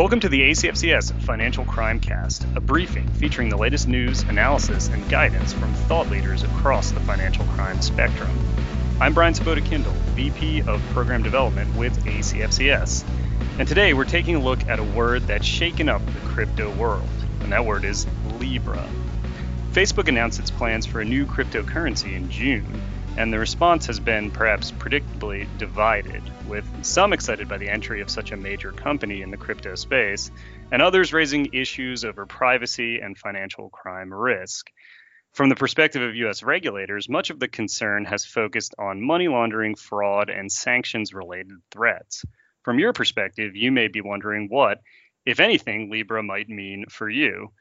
Welcome to the ACFCS Financial Crime Cast, a briefing featuring the latest news, analysis, and guidance from thought leaders across the financial crime spectrum. I'm Brian Sabota Kindle, VP of Program Development with ACFCS, and today we're taking a look at a word that's shaken up the crypto world, and that word is Libra. Facebook announced its plans for a new cryptocurrency in June, and the response has been perhaps predictably divided, with some excited by the entry of such a major company in the crypto space, and others raising issues over privacy and financial crime risk. From the perspective of US regulators, much of the concern has focused on money laundering, fraud, and sanctions related threats. From your perspective, you may be wondering what, if anything, Libra might mean for you.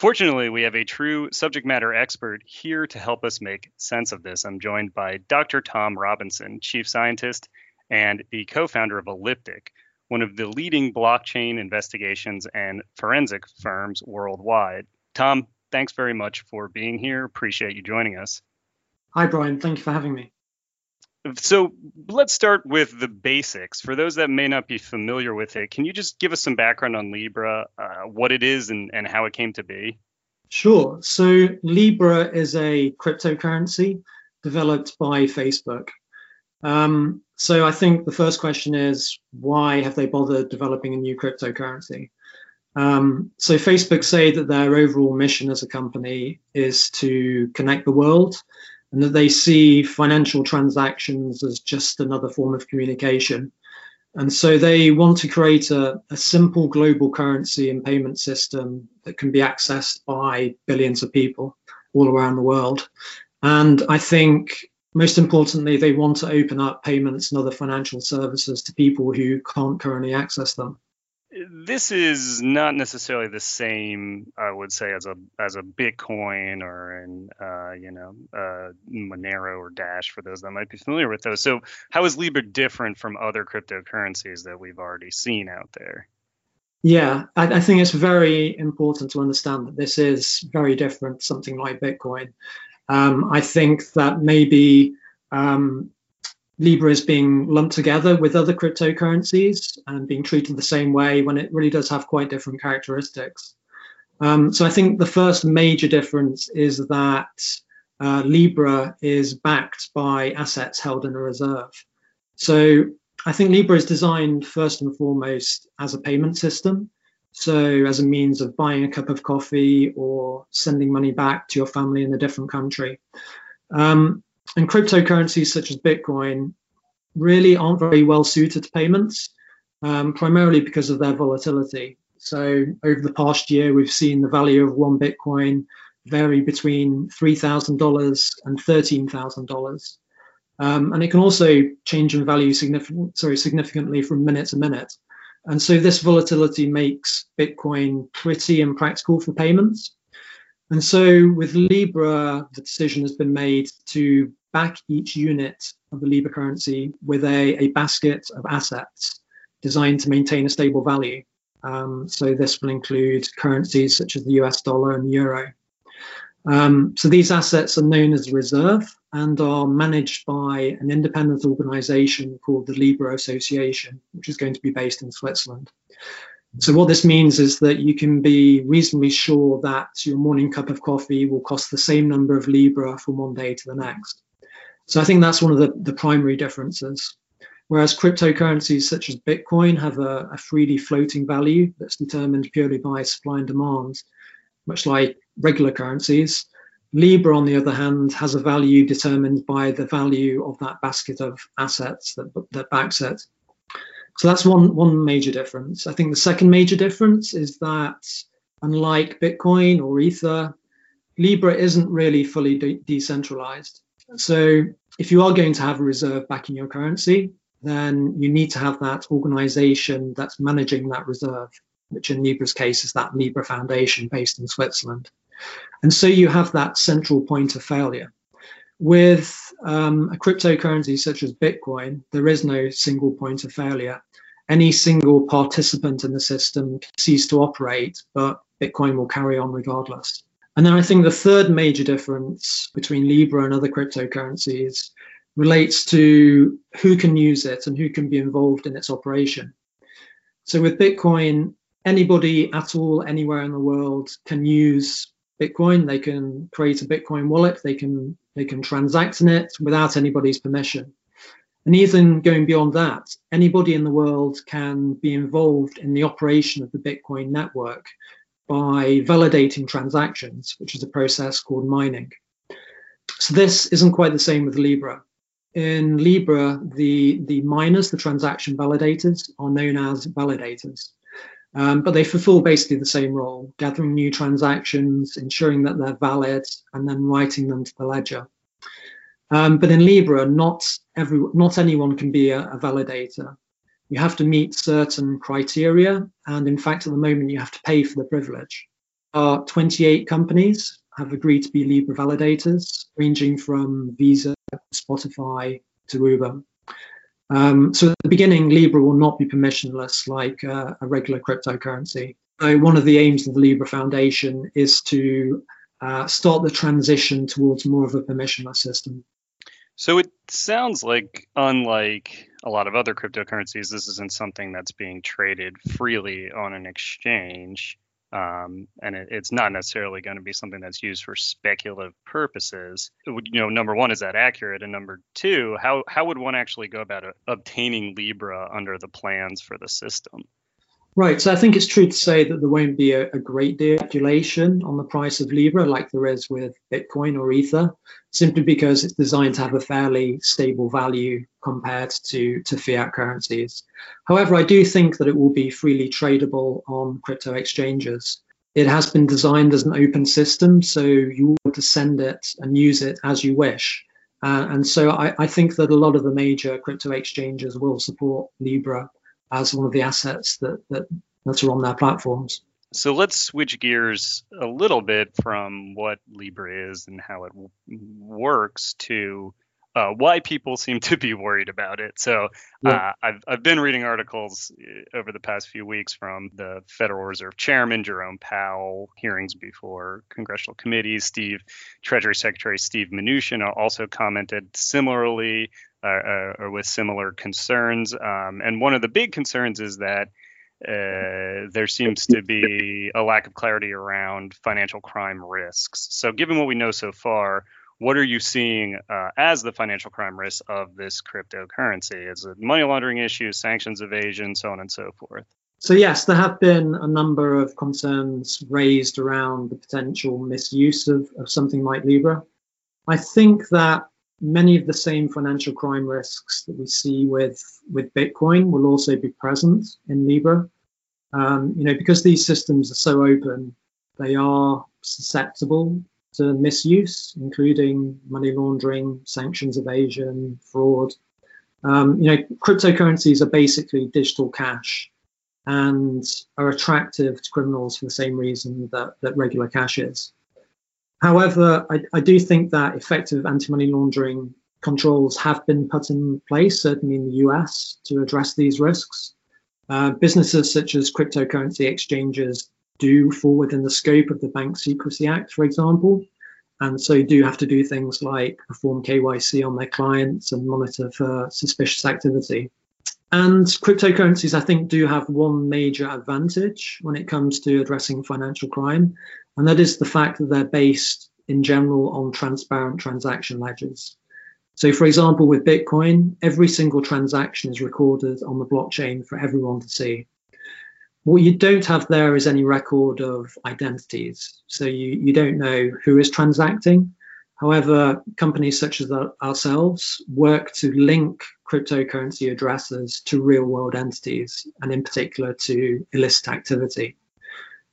Fortunately, we have a true subject matter expert here to help us make sense of this. I'm joined by Dr. Tom Robinson, Chief Scientist and the co founder of Elliptic, one of the leading blockchain investigations and forensic firms worldwide. Tom, thanks very much for being here. Appreciate you joining us. Hi, Brian. Thank you for having me. So let's start with the basics. For those that may not be familiar with it, can you just give us some background on Libra, uh, what it is, and, and how it came to be? Sure. So Libra is a cryptocurrency developed by Facebook. Um, so I think the first question is why have they bothered developing a new cryptocurrency? Um, so Facebook say that their overall mission as a company is to connect the world and that they see financial transactions as just another form of communication. And so they want to create a, a, simple global currency and payment system that can be accessed by billions of people all around the world. And I think most importantly, they want to open up payments and other financial services to people who can't currently access them this is not necessarily the same, I would say, as a as a Bitcoin or an uh, you know uh, Monero or Dash for those that might be familiar with those. So, how is Libra different from other cryptocurrencies that we've already seen out there? Yeah, I, I think it's very important to understand that this is very different. Something like Bitcoin. Um, I think that maybe um, Libra is being lumped together with other cryptocurrencies and being treated the same way when it really does have quite different characteristics. Um, so I think the first major difference is that uh, Libra is backed by assets held in a reserve. So I think Libra is designed first and foremost as a payment system. So as a means of buying a cup of coffee or sending money back to your family in a different country. Um, and cryptocurrencies such as Bitcoin really aren't very well suited to payments, um, primarily because of their volatility. So over the past year, we've seen the value of one Bitcoin vary between $3,000 and $13,000. Um, and it can also change in value significant, sorry, significantly from minute to minute. And so this volatility makes Bitcoin pretty impractical for payments. And so with Libra, the decision has been made to back each unit of the Libra currency with a, a basket of assets designed to maintain a stable value. Um, so this will include currencies such as the US dollar and euro. Um, so these assets are known as reserve and are managed by an independent organization called the Libra Association, which is going to be based in Switzerland. So what this means is that you can be reasonably sure that your morning cup of coffee will cost the same number of Libra from one day to the next. So I think that's one of the, the primary differences. Whereas cryptocurrencies such as Bitcoin have a, a freely floating value that's determined purely by supply and demand, much like regular currencies. Libra, on the other hand, has a value determined by the value of that basket of assets that, that backs it. So that's one, one major difference. I think the second major difference is that unlike Bitcoin or Ether, Libra isn't really fully de- decentralized. So if you are going to have a reserve back in your currency, then you need to have that organization that's managing that reserve, which in Libra's case is that Libra Foundation based in Switzerland. And so you have that central point of failure. With um, a cryptocurrency such as Bitcoin, there is no single point of failure. Any single participant in the system cease to operate, but Bitcoin will carry on regardless. And then I think the third major difference between Libra and other cryptocurrencies relates to who can use it and who can be involved in its operation. So with Bitcoin, anybody at all, anywhere in the world, can use Bitcoin. They can create a Bitcoin wallet. They can they can transact in it without anybody's permission. And even going beyond that, anybody in the world can be involved in the operation of the Bitcoin network by validating transactions, which is a process called mining. So this isn't quite the same with Libra. In Libra, the, the miners, the transaction validators, are known as validators. Um, but they fulfill basically the same role, gathering new transactions, ensuring that they're valid, and then writing them to the ledger. Um, but in Libra, not every, not anyone can be a, a, validator. You have to meet certain criteria, and in fact, at the moment, you have to pay for the privilege. Our 28 companies have agreed to be Libra validators, ranging from Visa, Spotify to Uber. Um, so at the beginning, Libra will not be permissionless like uh, a regular cryptocurrency. So one of the aims of the Libra Foundation is to uh, start the transition towards more of a permissionless system. So it sounds like, unlike a lot of other cryptocurrencies, this isn't something that's being traded freely on an exchange. Um, and it, it's not necessarily going to be something that's used for speculative purposes. Would, you know, number one, is that accurate? And number two, how how would one actually go about obtaining Libra under the plans for the system? Right. So I think it's true to say that there won't be a, a, great deal of speculation on the price of Libra like there is with Bitcoin or Ether, simply because it's designed to have a fairly stable value compared to, to fiat currencies. However, I do think that it will be freely tradable on crypto exchanges. It has been designed as an open system, so you want to send it and use it as you wish. Uh, and so I, I think that a lot of the major crypto exchanges will support Libra as one of the assets that, that, that are on their platforms. So let's switch gears a little bit from what Libra is and how it w- works to uh, why people seem to be worried about it. So uh, I've I've been reading articles uh, over the past few weeks from the Federal Reserve Chairman Jerome Powell, hearings before congressional committees. Steve Treasury Secretary Steve Mnuchin also commented similarly or with similar concerns. Um, and one of the big concerns is that uh, there seems to be a lack of clarity around financial crime risks. So, given what we know so far, what are you seeing uh, as the financial crime risks of this cryptocurrency? Is it money laundering issues, sanctions evasion, so on and so forth? So, yes, there have been a number of concerns raised around the potential misuse of, of something like Libra. I think that many of the same financial crime risks that we see with, with Bitcoin will also be present in Libra. Um, you know, because these systems are so open, they are susceptible to misuse, including money laundering, sanctions evasion, fraud. Um, you know, cryptocurrencies are basically digital cash and are attractive to criminals for the same reason that, that regular cash is. However, I, I do think that effective anti-money laundering controls have been put in place, certainly in the US, to address these risks. Uh, businesses such as cryptocurrency exchanges do fall within the scope of the Bank Secrecy Act, for example, and so do have to do things like perform KYC on their clients and monitor for suspicious activity. And cryptocurrencies, I think, do have one major advantage when it comes to addressing financial crime, and that is the fact that they're based in general on transparent transaction ledgers. So, for example, with Bitcoin, every single transaction is recorded on the blockchain for everyone to see. What you don't have there is any record of identities. So, you, you don't know who is transacting. However, companies such as ourselves work to link cryptocurrency addresses to real world entities, and in particular to illicit activity.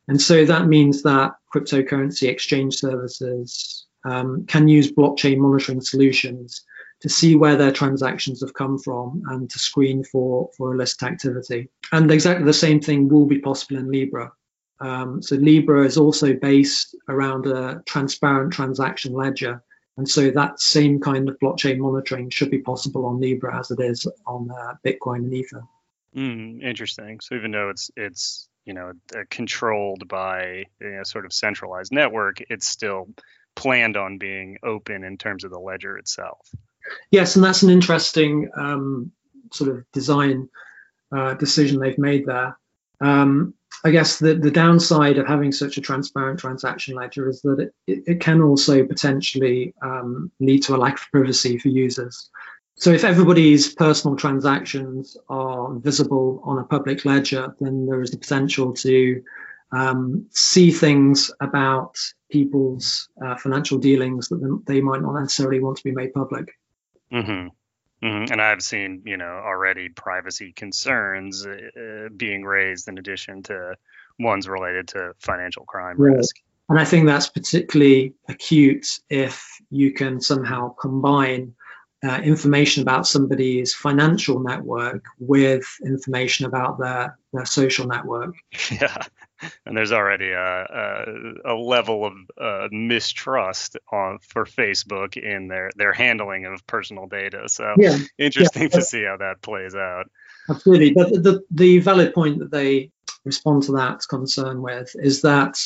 And so that means that cryptocurrency exchange services um, can use blockchain monitoring solutions to see where their transactions have come from and to screen for, for illicit activity. And exactly the same thing will be possible in Libra. Um, so Libra is also based around a transparent transaction ledger. And so that same kind of blockchain monitoring should be possible on Libra as it is on uh, Bitcoin and Ether. Mm, interesting. So even though it's it's you know uh, controlled by a sort of centralized network, it's still planned on being open in terms of the ledger itself. Yes, and that's an interesting um, sort of design uh, decision they've made there. Um, I guess the, the downside of having such a transparent transaction ledger is that it, it, it can also potentially um, lead to a lack of privacy for users. So if everybody's personal transactions are visible on a public ledger, then there is the potential to um, see things about people's uh, financial dealings that they might not necessarily want to be made public. Mm-hmm. Mm-hmm. And I've seen, you know, already privacy concerns uh, being raised in addition to ones related to financial crime right. risk. And I think that's particularly acute if you can somehow combine uh, information about somebody's financial network with information about their, their social network. Yeah, and there's already a, a, a level of uh, mistrust on for Facebook in their their handling of personal data. So yeah. interesting yeah. to see how that plays out. Absolutely, but the the valid point that they respond to that concern with is that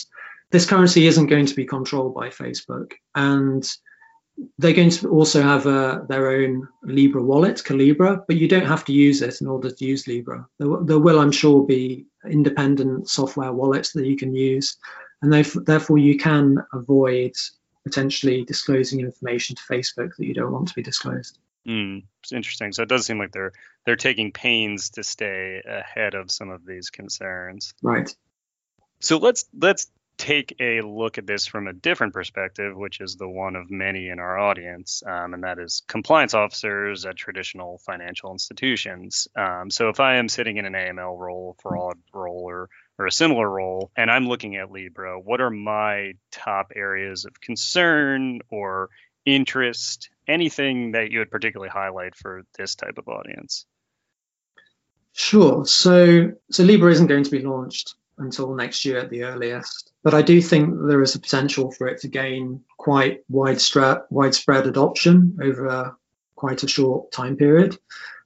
this currency isn't going to be controlled by Facebook and they're going to also have uh, their own Libra wallet, Calibra, but you don't have to use it in order to use Libra. There, there will, I'm sure, be independent software wallets that you can use, and therefore you can avoid potentially disclosing information to Facebook that you don't want to be disclosed. Mm, it's interesting. So it does seem like they're they're taking pains to stay ahead of some of these concerns. Right. So let's let's take a look at this from a different perspective, which is the one of many in our audience, um, and that is compliance officers at traditional financial institutions. Um, so if I am sitting in an AML role, fraud role, or or a similar role, and I'm looking at Libra, what are my top areas of concern or interest? Anything that you would particularly highlight for this type of audience? Sure. So so Libra isn't going to be launched until next year at the earliest. But I do think there is a potential for it to gain quite widespread, adoption over quite a short time period.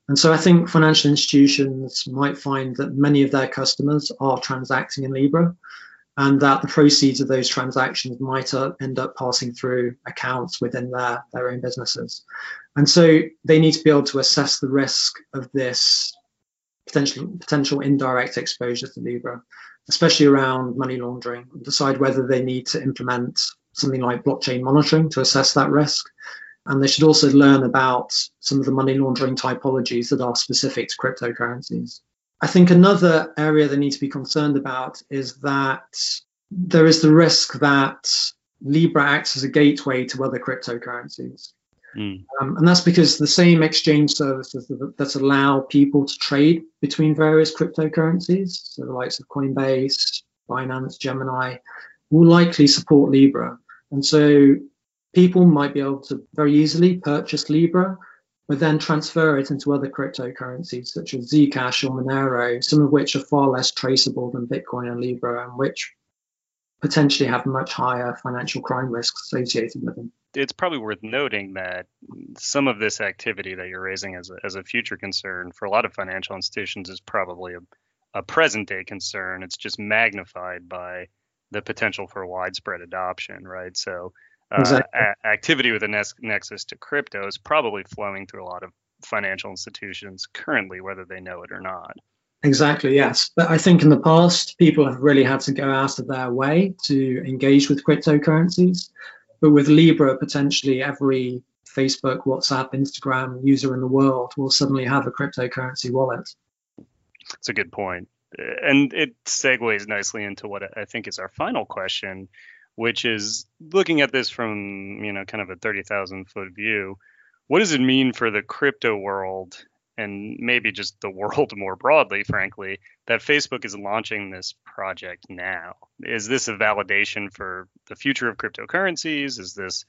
And so I think financial institutions might find that many of their customers are transacting in Libra and that the proceeds of those transactions might uh, end up passing through accounts within their, their own businesses. And so they need to be able to assess the risk of this potential, potential indirect exposure to Libra especially around money laundering, decide whether they need to implement something like blockchain monitoring to assess that risk. And they should also learn about some of the money laundering typologies that are specific to cryptocurrencies. I think another area they need to be concerned about is that there is the risk that Libra acts as a gateway to other cryptocurrencies. Mm. Um, and that's because the same exchange services that, that, allow people to trade between various cryptocurrencies, so the likes of Coinbase, Binance, Gemini, will likely support Libra. And so people might be able to very easily purchase Libra, but then transfer it into other cryptocurrencies such as Zcash or Monero, some of which are far less traceable than Bitcoin and Libra, and which potentially have much higher financial crime risks associated with them it's probably worth noting that some of this activity that you're raising as a, as a future concern for a lot of financial institutions is probably a, a present day concern. It's just magnified by the potential for widespread adoption, right? So, uh, exactly. a- activity with a ne- nexus to crypto is probably flowing through a lot of financial institutions currently, whether they know it or not. Exactly, yes. But I think in the past, people have really had to go out of their way to engage with cryptocurrencies. But with Libra, potentially every Facebook, WhatsApp, Instagram user in the world will suddenly have a cryptocurrency wallet. That's a good point. And it segues nicely into what I think is our final question, which is looking at this from, you know, kind of a 30,000 foot view. What does it mean for the crypto world and maybe just the world more broadly, frankly, that Facebook is launching this project now. Is this a validation for the future of cryptocurrencies? Is this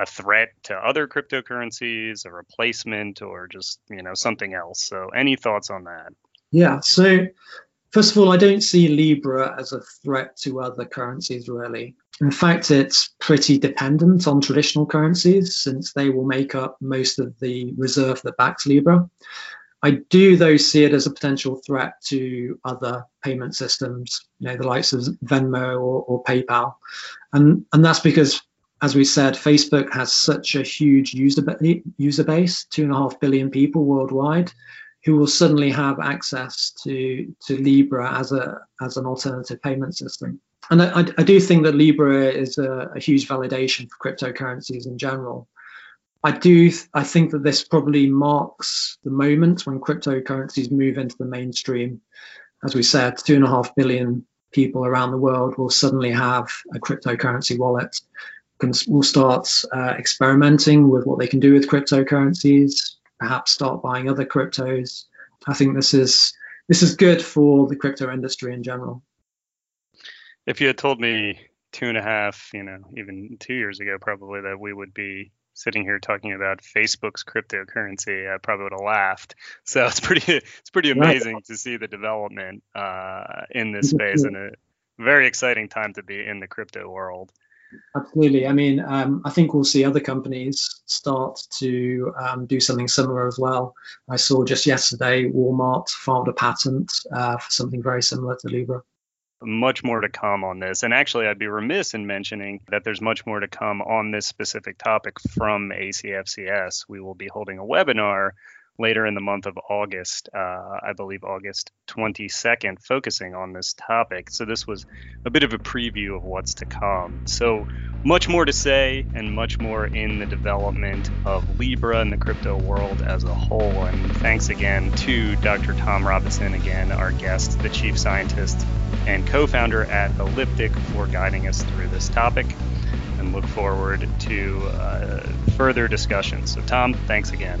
a threat to other cryptocurrencies, a replacement, or just you know something else? So, any thoughts on that? Yeah. So, first of all, I don't see Libra as a threat to other currencies really. In fact, it's pretty dependent on traditional currencies since they will make up most of the reserve that backs Libra. I do, though, see it as a potential threat to other payment systems, you know, the likes of Venmo or, or PayPal. And, and that's because, as we said, Facebook has such a huge user, user base, two and a half billion people worldwide, who will suddenly have access to to Libra as a as an alternative payment system. And I, I do think that Libra is a, a huge validation for cryptocurrencies in general. I do. I think that this probably marks the moment when cryptocurrencies move into the mainstream. As we said, two and a half billion people around the world will suddenly have a cryptocurrency wallet. Can, will start uh, experimenting with what they can do with cryptocurrencies. Perhaps start buying other cryptos. I think this is this is good for the crypto industry in general. If you had told me two and a half, you know, even two years ago, probably that we would be sitting here talking about Facebook's cryptocurrency, I probably would have laughed. So it's pretty it's pretty amazing to see the development uh, in this space and a very exciting time to be in the crypto world. Absolutely. I mean, um, I think we'll see other companies start to um, do something similar as well. I saw just yesterday Walmart filed a patent uh, for something very similar to Libra much more to come on this. And actually, I'd be remiss in mentioning that there's much more to come on this specific topic from ACFCS. We will be holding a webinar later in the month of August, uh, I believe August 22nd, focusing on this topic. So this was a bit of a preview of what's to come. So much more to say and much more in the development of Libra and the crypto world as a whole. And thanks again to Dr. Tom Robinson, again, our guest, the chief scientist and co-founder at Elliptic for guiding us through this topic and look forward to uh, further discussions. So Tom, thanks again.